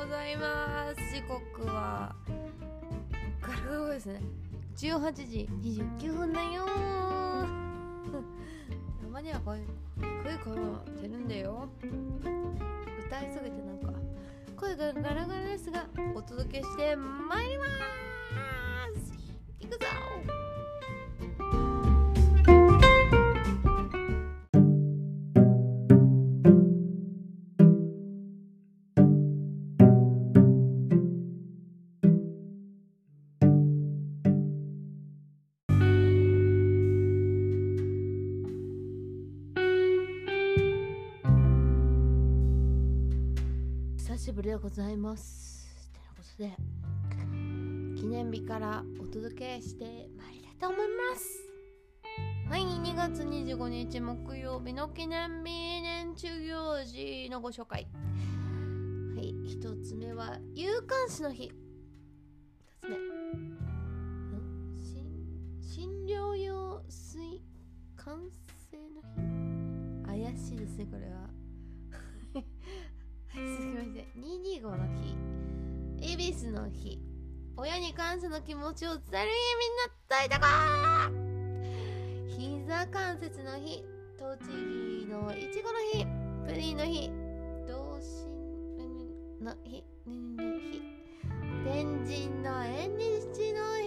ございます。時刻はガラガラですね。18時29分だよ。たまにはこういう低い声も出るんだよ。歌いすぎてなんか声がガラガラですがお届けしてまいります。いくぞ。ぶりでございます。てなことで記念日からお届けしてまいりたいと思います。はい2月25日木曜日の記念日年中行事のご紹介。はい1つ目は有刊誌の日。2つ目。ん診療用水完成の日。怪しいですねこれは。日恵比寿の日。親に感謝の気持ちを伝える日みんな伝えたか膝関節の日。栃木のいちごの日。プリンの日。同心の日の日。天神の縁日の日。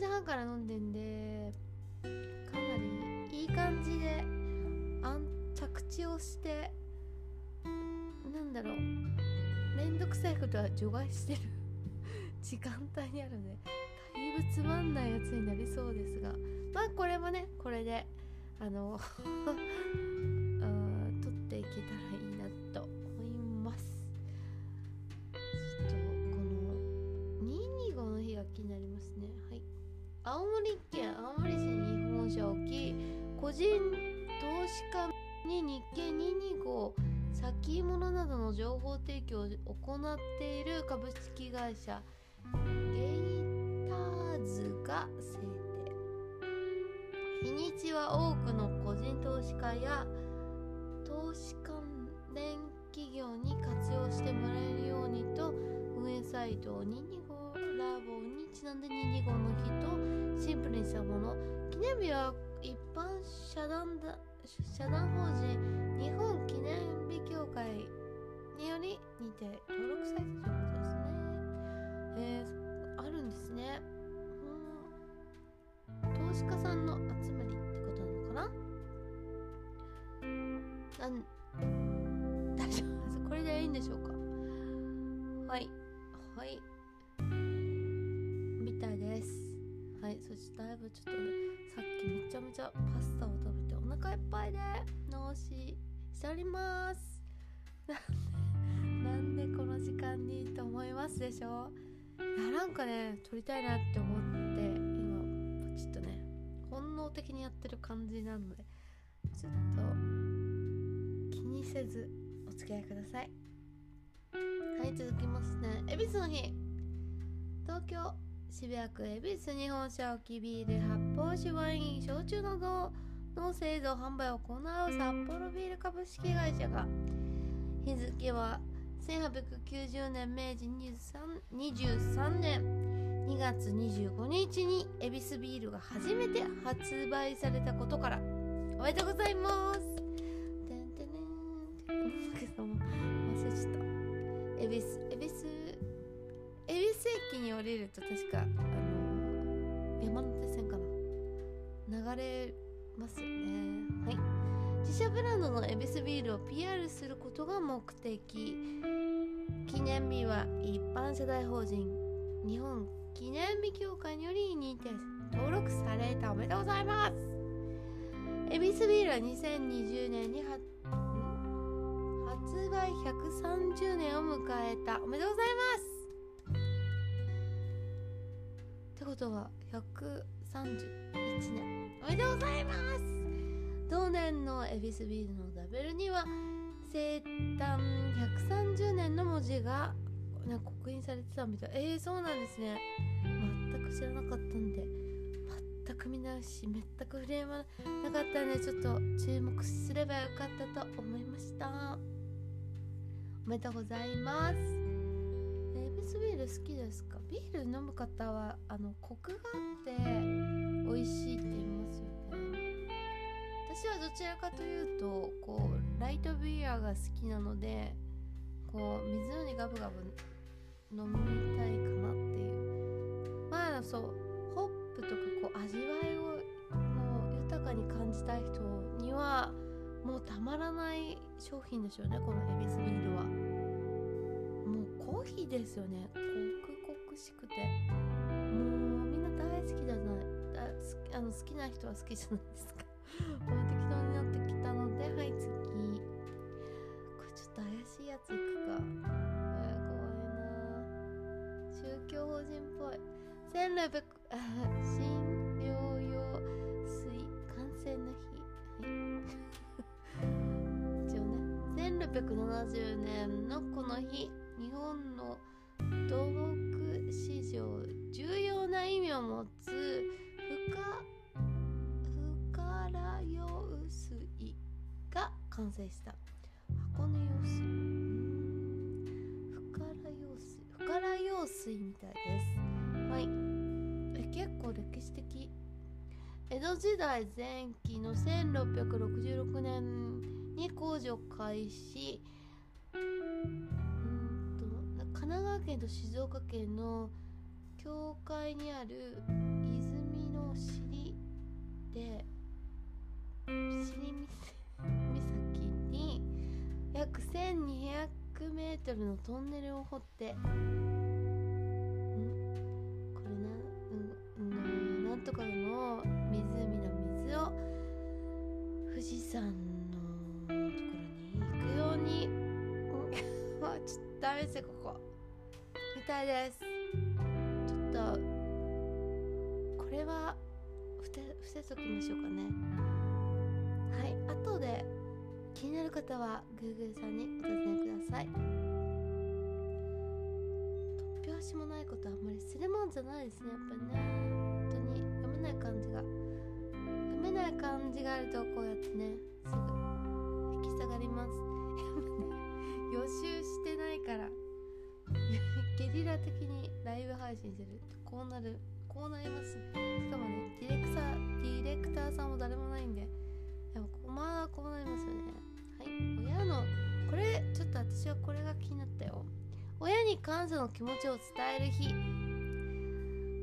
時半から飲んでんでかなりいい感じで着地をしてなんだろうめんどくさいことは除外してる 時間帯にあるのでだいぶつまんないやつになりそうですがまあこれもねこれであの225先物などの情報提供を行っている株式会社ゲイターズが制定日にちは多くの個人投資家や投資関連企業に活用してもらえるようにと運営サイトを225ラボにちなんで225の日とシンプルにしたもの。記念日は一般社団だ社団法人日本記念日協会によりにて登録されたということですね。えー、あるんですね。投資家さんの集まりってことなのかな？なん 大丈夫です。これでいいんでしょうか？はい。はい。みたいです。はい。そしてだいぶちょっとねさっきめちゃめちゃパスタをいっぱいで脳死しております。なんでこの時間にと思いますでしょいやなんかね撮りたいなって思って今ポチッとね本能的にやってる感じなのでちょっと気にせずお付き合いください。はい続きますね。恵比寿の日。東京渋谷区恵比寿日本社置きビール発泡酒ワイン焼酎などの製造販売を行う札幌ビール株式会社が。日付は1890年明治 23, 23年。2月25日に恵比寿ビールが初めて発売されたことから。おめでとうございます。てんてんてん忘れちゃった恵比寿恵比寿恵比寿駅に降りると確かあの山手線かな。流れますよね。はい。自社ブランドの恵比寿ビールを PR することが目的。記念日は一般社大法人。日本記念日協会により認定登録されたおめでとうございます。恵比寿ビールは2020年に発売130年を迎えた。おめでとうございます。ってことは131年おめでとうございます同年のエビスビールのラベルには生誕130年の文字がなんか刻印されてたみたい。えー、そうなんですね。全く知らなかったんで全く見直し全く触れはなかったんでちょっと注目すればよかったと思いました。おめでとうございます。スビール好きですか？ビール飲む方はあのコクがあって美味しいって言いますよね。私はどちらかというとこうライトビアが好きなのでこう水のようにガブガブ飲みたいかなっていう。まあそうホップとかこう味わいをもう豊かに感じたい人にはもうたまらない商品でしょうねこのエビスビールは。コーヒーですよね。コクコクしくて。もうみんな大好きじゃない。ああの好きな人は好きじゃないですか。もう適当になってきたのではい次。これちょっと怪しいやついくか。えー、怖いな。宗教法人っぽい。1600あ新療養水。感染の日。はい。一応ね。1670年のこの日。深ら用水みたいです。はい。え結構歴史的。江戸時代前期の1666年に工事を開始。うんと神奈川県と静岡県の境界にある泉の尻で尻 岬に約1200メートルのトンネルを掘ってとかの湖の水を富士山のところに行くように。うちょっとダメですよここ。みたいです。ちょっとこれは伏せときましょうかね。はい後で気になる方は Google さんにお尋ねください。突拍子もないことはあんまりするもんじゃないですねやっぱりね。ない漢字が。読めない漢字があるとこうやってねすぐ引き下がります。予習してないから。ゲリラ的にライブ配信する。こうなる。こうなります。しかもねディレクターディレクターさんも誰もないんで。でもまあこうなりますよね。はい。親のこれちょっと私はこれが気になったよ。親に感謝の気持ちを伝える日。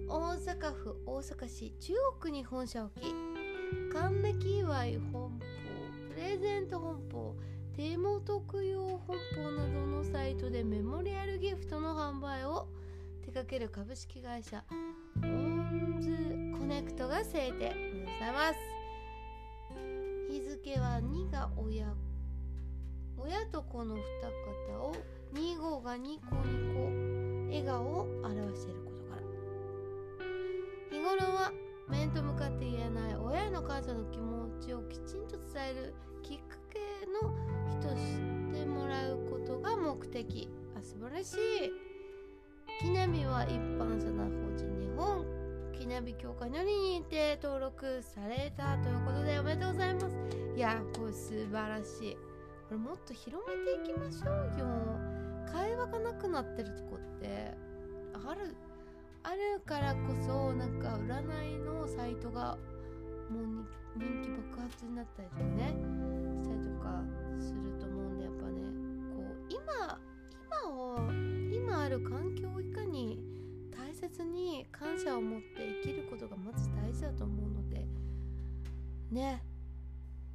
大阪府大阪市中央区に本社を置き還暦祝い本舗プレゼント本舗手元供養本舗などのサイトでメモリアルギフトの販売を手掛ける株式会社オンズコネクトが制定。でございます。日付は2が親親と子の二方を2号がニコニコ笑顔を表している。日頃は面と向かって言えない親への感謝の気持ちをきちんと伝えるきっかけの人してもらうことが目的。あ素晴らしい。記念日は一般社団法人日本。記念日協会のに認定登録されたということでおめでとうございます。いやこれ素晴らしい。これもっと広めていきましょうよ。会話がなくなってるとこってあるあるからこそなんか占いのサイトがもう人気爆発になったりとかねしたりとかすると思うんでやっぱねこう今今を今ある環境をいかに大切に感謝を持って生きることがまず大事だと思うのでね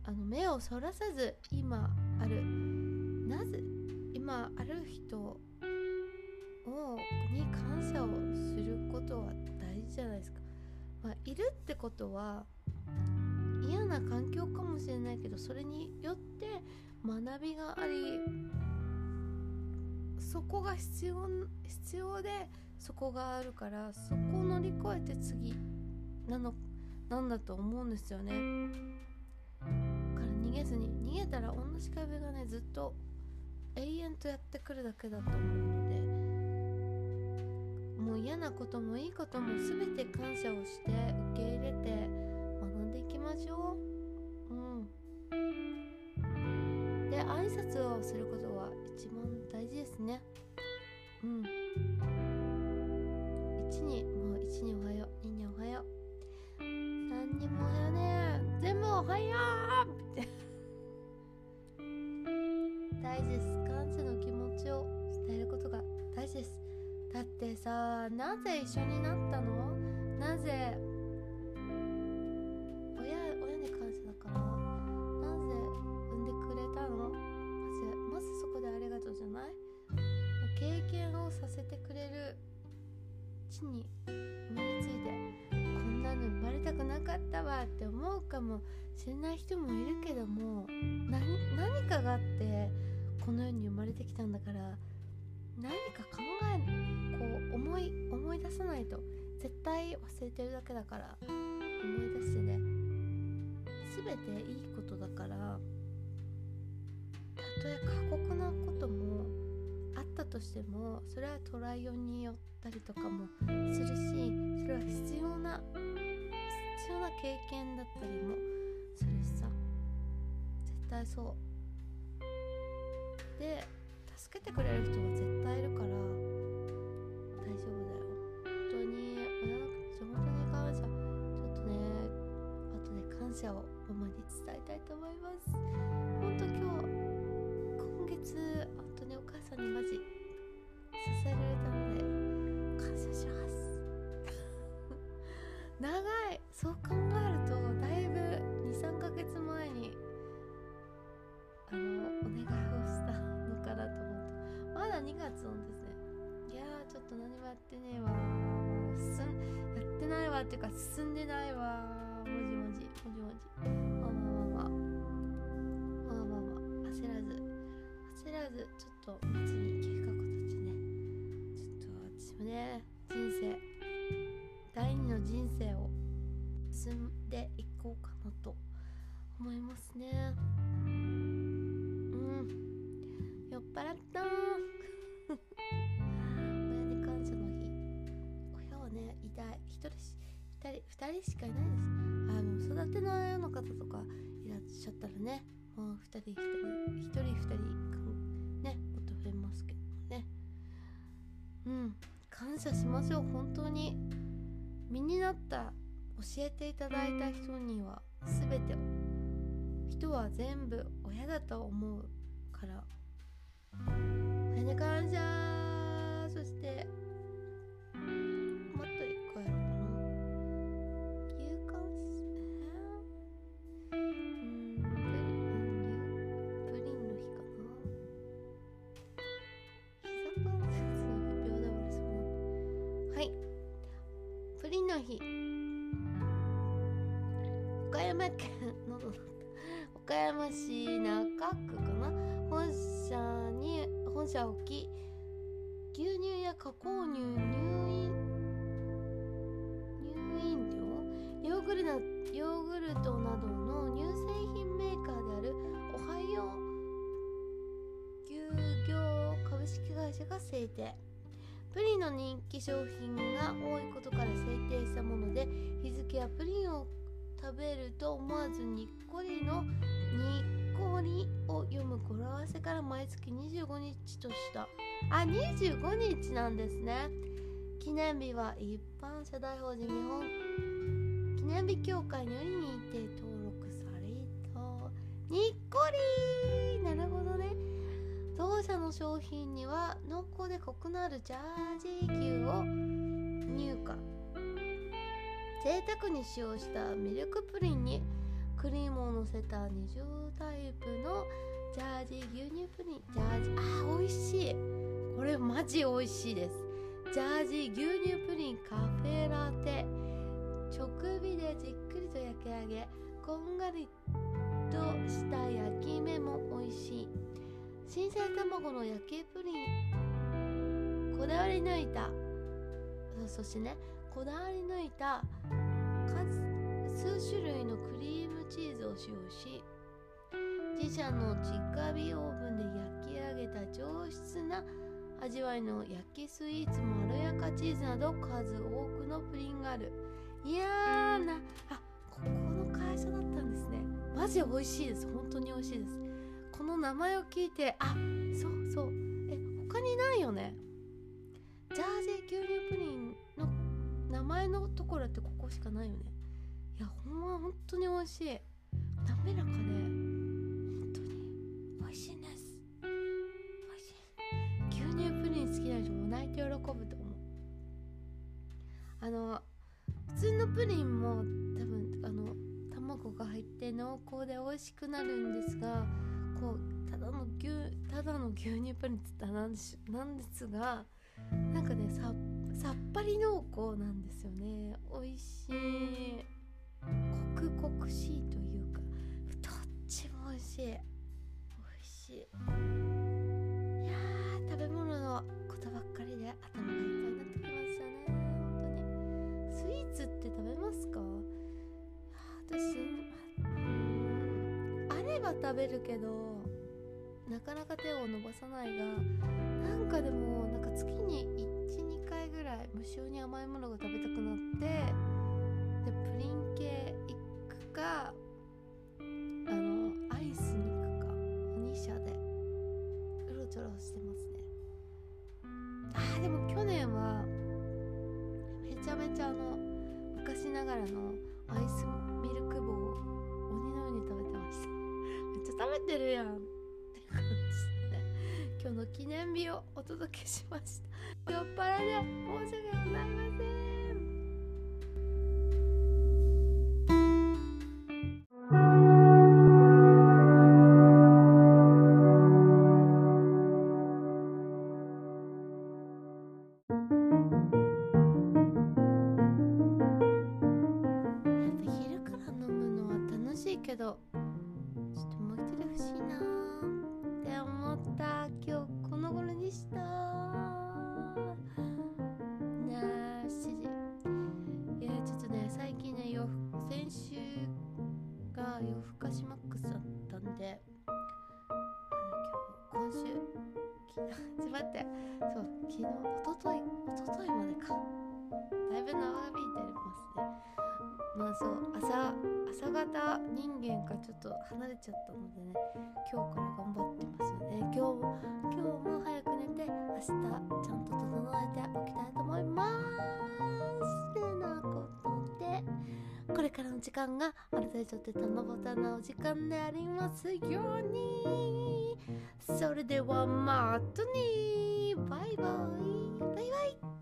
あの目をそらさず今ある。なぜ今ある人をに感謝をすることは大事じゃないですか。まあ、いるってことは嫌な環境かもしれないけどそれによって学びがありそこが必要必要でそこがあるからそこを乗り越えて次なのなんだと思うんですよねから逃げずに逃げたら同じ壁がねずっと永遠とやってくるだけだと思うもう嫌なこともいいことも全て感謝をして受け入れて学んでいきましょう。うん。で挨拶をすることは一番大事ですね。うん。1にもう1におはよう。2におはよう。3にもおはようね。全部おはようって。大事です。だってさなぜ一緒になったの？なぜ親親に感謝だから。なぜ産んでくれたの？まずまずそこでありがとうじゃない？経験をさせてくれる地に身についてこんなの生まれたくなかったわって思うかもしれない人もいるけども何かがあってこの世に生まれてきたんだから何かさないと。絶対忘れてるだけだから。思い出してね。全ていいことだから。たとえ過酷なこともあったとしてもそれはトライオンによったりとかもするしそれは必要な必要な経験だったりもするしさ。絶対そう。で助けてくれる人は絶対いるから。大丈夫だ謝をママに伝えたいと思います。本当今日今月本当にお母さんにマジ支えられたので感謝します長いそう考えるとだいぶ23ヶ月前にあのお願いをしたのかなと思ってまだ2月なんですねいやちょっと何もやってねえわ進やってないわっていうか進んでないわもじもじもじまあまあまあまあまあまあまあ焦らず。焦らずちょっと待ちに計画立ちね。ちょっと私もね人生。第二の人生を進んでいこうかなと思いますね。謝しましょう本当に身になった教えていただいた人には全て人は全部親だと思うから。感謝本社を置き牛乳や加工乳入院入院料ヨーグルなヨーグルトなどの乳製品メーカーであるオハイオ牛業株式会社が制定。プリンの人気商品が多いことから制定したもので日付やプリンを食べると思わずにっこりのにを読む語呂合わせから毎月25日とした。あ25日なんですね。記念日は一般社大法人日本。記念日協会により認定登録された。にっこり。なるほどね。当社の商品には濃厚でコクのあるジャージー牛を入荷。贅沢に使用したミルクプリンにクリームをのせた二重タイプのジャージー牛乳プリン。ジャージあー美味しいこれマジ美味しいです。ジャージー牛乳プリンカフェラテ。直火でじっくりと焼き上げこんがりとした焼き目も美味しい。新鮮卵の焼きプリン。こだわり抜いた。そしてねこだわり抜いた数数種類のクリームチーズを使用し自社の直火オーブンで焼き上げた上質な味わいの焼きスイーツまろやかチーズなど数多くのプリンがある。いやーなあここの会社だったんですね。マジ美味しいです。本当に美味しいです。この名前を聞いてあそうそう。え他にないよね。ジャージー牛乳プリンの名前のところってここしかないよね。やほんま本当に美味しい。滑らかで本当に美味しいんです。美味しい。牛乳プリン好きな人も泣いて喜ぶと思う。あの普通のプリンも多分あの卵が入って濃厚で美味しくなるんですがこうただの牛ただの牛乳プリンって言ったらなんですなんですがなんかねささっぱり濃厚なんですよね。美味しい。コクコクしいというかどっちも美味しい。美味しい。いやー食べ物のことばっかりで頭がいっぱいになってきましたね本当に。スイーツって食べますか？私うんあれば食べるけどなかなか手を伸ばさないがなんかでもなんか月に12回ぐらい無性に甘いものが食べたくなってでプリン系昔ながらのアイスミルク棒を鬼のように食べてました。めっちゃ食べてるやん。って感じで。ね今日の記念日をお届けしました。酔っ払いで申し訳か。だいぶ長引いてますね。まあそう朝朝方人間がちょっと離れちゃったのでね今日から頑張ってますので今日も今日も早く寝て明日ちゃんと整えておきたいと思います。てなことでこれからの時間があなたにとってたまぼたなお時間でありますように。それではまたね。バイバイ。バイバイ。